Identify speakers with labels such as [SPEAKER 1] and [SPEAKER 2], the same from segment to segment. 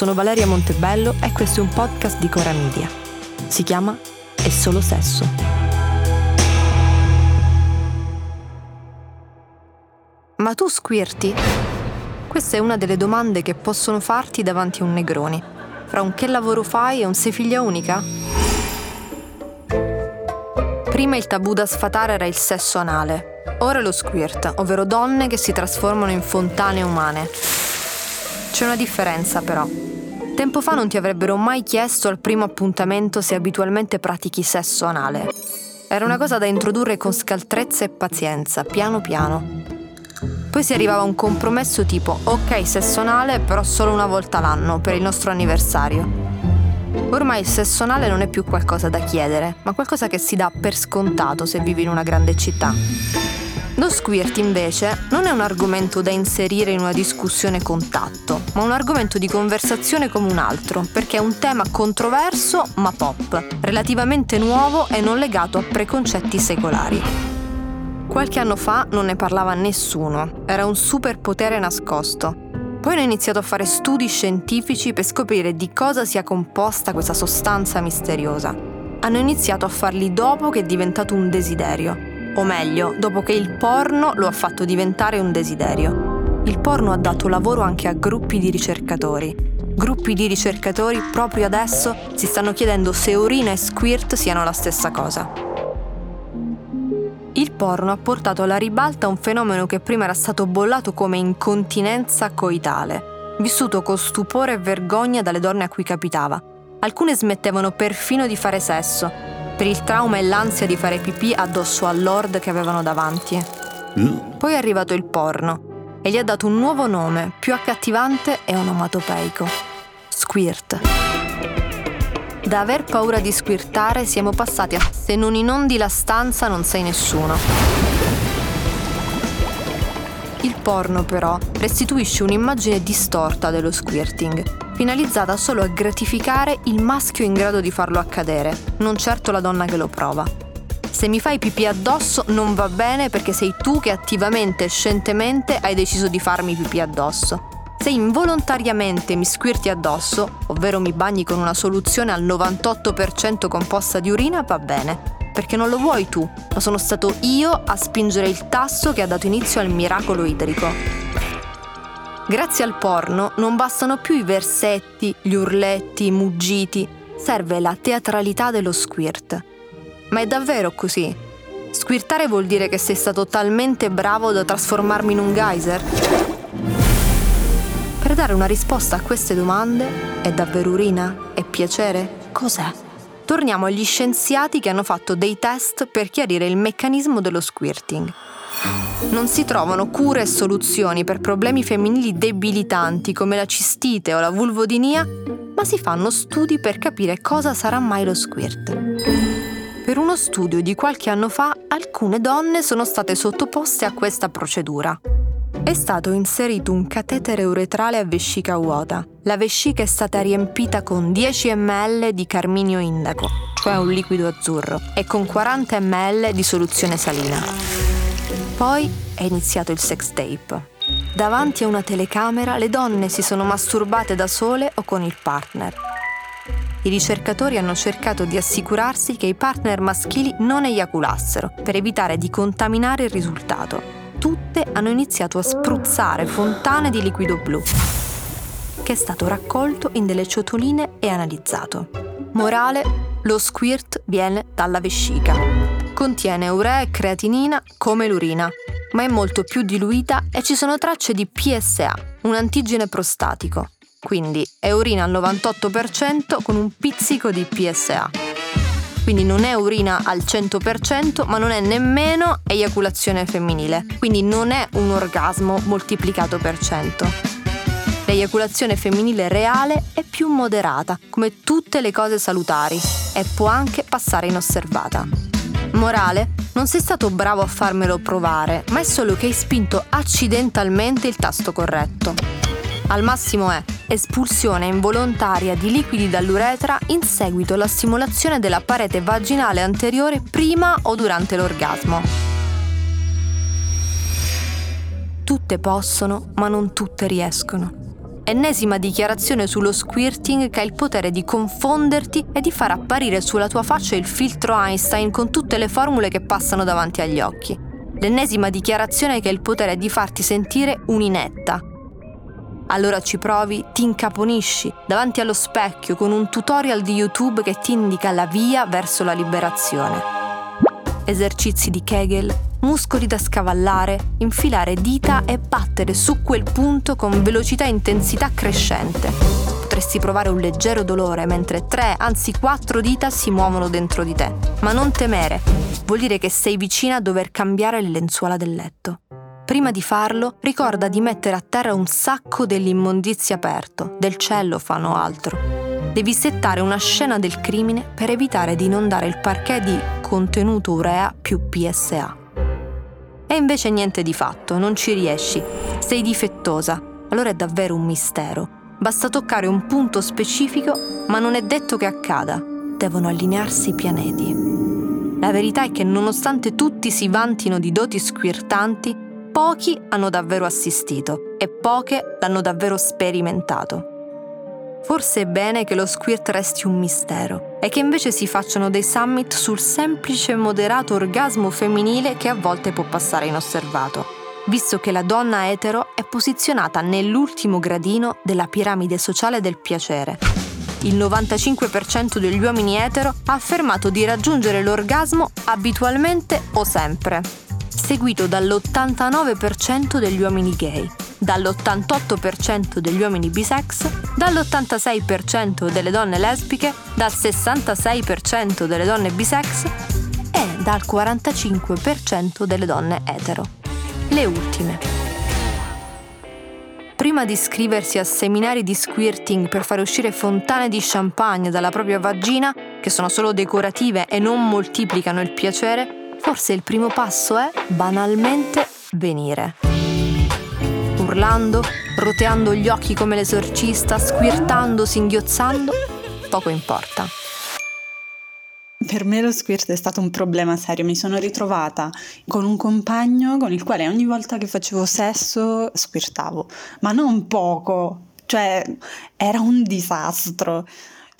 [SPEAKER 1] Sono Valeria Montebello e questo è un podcast di Cora Media. Si chiama È solo sesso. Ma tu squirti? Questa è una delle domande che possono farti davanti a un negroni. Fra un che lavoro fai e un sei figlia unica? Prima il tabù da sfatare era il sesso anale, ora lo squirt, ovvero donne che si trasformano in fontane umane. C'è una differenza però. Tempo fa non ti avrebbero mai chiesto al primo appuntamento se abitualmente pratichi sesso anale. Era una cosa da introdurre con scaltrezza e pazienza, piano piano. Poi si arrivava a un compromesso tipo ok sesso anale però solo una volta l'anno per il nostro anniversario. Ormai il sesso anale non è più qualcosa da chiedere, ma qualcosa che si dà per scontato se vivi in una grande città. Lo squirt invece non è un argomento da inserire in una discussione contatto, ma un argomento di conversazione come un altro, perché è un tema controverso ma pop, relativamente nuovo e non legato a preconcetti secolari. Qualche anno fa non ne parlava nessuno, era un superpotere nascosto. Poi hanno iniziato a fare studi scientifici per scoprire di cosa sia composta questa sostanza misteriosa. Hanno iniziato a farli dopo che è diventato un desiderio, o meglio, dopo che il porno lo ha fatto diventare un desiderio. Il porno ha dato lavoro anche a gruppi di ricercatori. Gruppi di ricercatori proprio adesso si stanno chiedendo se urina e squirt siano la stessa cosa. Il porno ha portato alla ribalta un fenomeno che prima era stato bollato come incontinenza coitale, vissuto con stupore e vergogna dalle donne a cui capitava. Alcune smettevano perfino di fare sesso, per il trauma e l'ansia di fare pipì addosso al lord che avevano davanti. Poi è arrivato il porno e gli ha dato un nuovo nome, più accattivante e onomatopeico. Squirt. Da aver paura di squirtare siamo passati a se non inondi la stanza non sei nessuno. Il porno però restituisce un'immagine distorta dello squirting, finalizzata solo a gratificare il maschio in grado di farlo accadere, non certo la donna che lo prova. Se mi fai pipì addosso non va bene perché sei tu che attivamente e scientemente hai deciso di farmi pipì addosso. Se involontariamente mi squirti addosso, ovvero mi bagni con una soluzione al 98% composta di urina, va bene, perché non lo vuoi tu, ma sono stato io a spingere il tasto che ha dato inizio al miracolo idrico. Grazie al porno non bastano più i versetti, gli urletti, i muggiti, serve la teatralità dello squirt. Ma è davvero così? Squirtare vuol dire che sei stato talmente bravo da trasformarmi in un geyser? Per dare una risposta a queste domande, è davvero urina? È piacere? Cos'è? Torniamo agli scienziati che hanno fatto dei test per chiarire il meccanismo dello squirting. Non si trovano cure e soluzioni per problemi femminili debilitanti come la cistite o la vulvodinia, ma si fanno studi per capire cosa sarà mai lo squirt. Per uno studio di qualche anno fa, alcune donne sono state sottoposte a questa procedura. È stato inserito un catetere uretrale a vescica vuota. La vescica è stata riempita con 10 ml di carminio indaco, cioè un liquido azzurro, e con 40 ml di soluzione salina. Poi è iniziato il sex tape. Davanti a una telecamera le donne si sono masturbate da sole o con il partner. I ricercatori hanno cercato di assicurarsi che i partner maschili non eiaculassero per evitare di contaminare il risultato tutte hanno iniziato a spruzzare fontane di liquido blu, che è stato raccolto in delle ciotoline e analizzato. Morale, lo squirt viene dalla vescica. Contiene urea e creatinina come l'urina, ma è molto più diluita e ci sono tracce di PSA, un antigene prostatico. Quindi è urina al 98% con un pizzico di PSA quindi non è urina al 100%, ma non è nemmeno eiaculazione femminile, quindi non è un orgasmo moltiplicato per 100. L'eiaculazione femminile reale è più moderata, come tutte le cose salutari, e può anche passare inosservata. Morale, non sei stato bravo a farmelo provare, ma è solo che hai spinto accidentalmente il tasto corretto. Al massimo è espulsione involontaria di liquidi dall'uretra in seguito alla stimolazione della parete vaginale anteriore prima o durante l'orgasmo. Tutte possono, ma non tutte riescono ennesima dichiarazione sullo squirting che ha il potere di confonderti e di far apparire sulla tua faccia il filtro Einstein con tutte le formule che passano davanti agli occhi. L'ennesima dichiarazione che ha il potere di farti sentire un'inetta. Allora ci provi, ti incaponisci davanti allo specchio con un tutorial di YouTube che ti indica la via verso la liberazione esercizi di Kegel, muscoli da scavallare, infilare dita e battere su quel punto con velocità e intensità crescente. Potresti provare un leggero dolore mentre tre, anzi quattro dita si muovono dentro di te. Ma non temere, vuol dire che sei vicina a dover cambiare le lenzuola del letto. Prima di farlo, ricorda di mettere a terra un sacco dell'immondizia aperto, del cellophano o altro devi settare una scena del crimine per evitare di inondare il parquet di contenuto urea più PSA. E invece niente di fatto, non ci riesci, sei difettosa, allora è davvero un mistero. Basta toccare un punto specifico, ma non è detto che accada, devono allinearsi i pianeti. La verità è che nonostante tutti si vantino di doti squirtanti, pochi hanno davvero assistito e poche l'hanno davvero sperimentato. Forse è bene che lo squirt resti un mistero e che invece si facciano dei summit sul semplice e moderato orgasmo femminile che a volte può passare inosservato, visto che la donna etero è posizionata nell'ultimo gradino della piramide sociale del piacere. Il 95% degli uomini etero ha affermato di raggiungere l'orgasmo abitualmente o sempre, seguito dall'89% degli uomini gay dall'88% degli uomini bisex, dall'86% delle donne lesbiche, dal 66% delle donne bisex e dal 45% delle donne etero. Le ultime. Prima di iscriversi a seminari di squirting per fare uscire fontane di champagne dalla propria vagina, che sono solo decorative e non moltiplicano il piacere, forse il primo passo è banalmente venire urlando, roteando gli occhi come l'esorcista, squirtando, singhiozzando, poco importa.
[SPEAKER 2] Per me lo squirt è stato un problema serio, mi sono ritrovata con un compagno con il quale ogni volta che facevo sesso squirtavo, ma non poco, cioè era un disastro.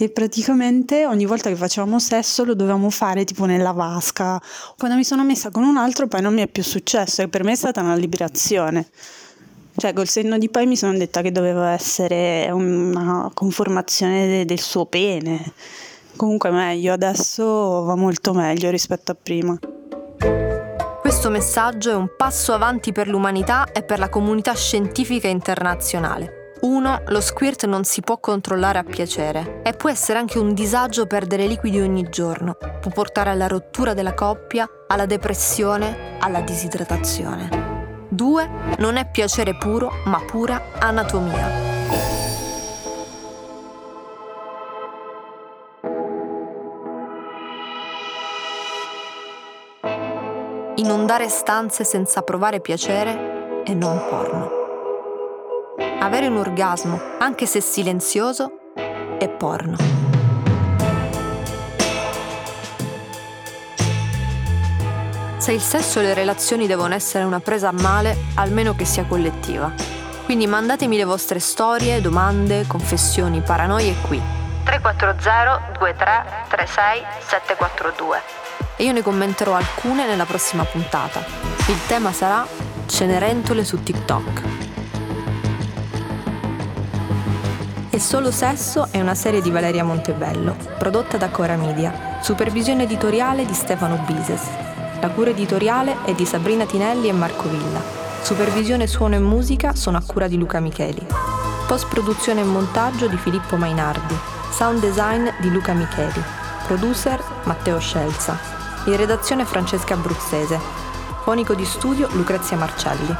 [SPEAKER 2] E praticamente ogni volta che facevamo sesso lo dovevamo fare tipo nella vasca. Quando mi sono messa con un altro poi non mi è più successo e per me è stata una liberazione. Cioè, col senno di poi mi sono detta che doveva essere una conformazione de- del suo pene. Comunque meglio, adesso va molto meglio rispetto a prima.
[SPEAKER 1] Questo messaggio è un passo avanti per l'umanità e per la comunità scientifica internazionale. 1. Lo squirt non si può controllare a piacere e può essere anche un disagio perdere liquidi ogni giorno. Può portare alla rottura della coppia, alla depressione, alla disidratazione. 2. Non è piacere puro, ma pura anatomia. Inondare stanze senza provare piacere è non porno. Avere un orgasmo, anche se silenzioso, è porno. Se il sesso e le relazioni devono essere una presa a male, almeno che sia collettiva. Quindi mandatemi le vostre storie, domande, confessioni, paranoie qui. 340 23 36 742 e io ne commenterò alcune nella prossima puntata. Il tema sarà Cenerentole su TikTok. E Solo Sesso è una serie di Valeria Montebello, prodotta da Cora Media, supervisione editoriale di Stefano Bises. La cura editoriale è di Sabrina Tinelli e Marco Villa. Supervisione suono e musica sono a cura di Luca Micheli. Post produzione e montaggio di Filippo Mainardi. Sound design di Luca Micheli. Producer Matteo Scelza. In redazione Francesca Abruzzese. Fonico di studio Lucrezia Marcelli.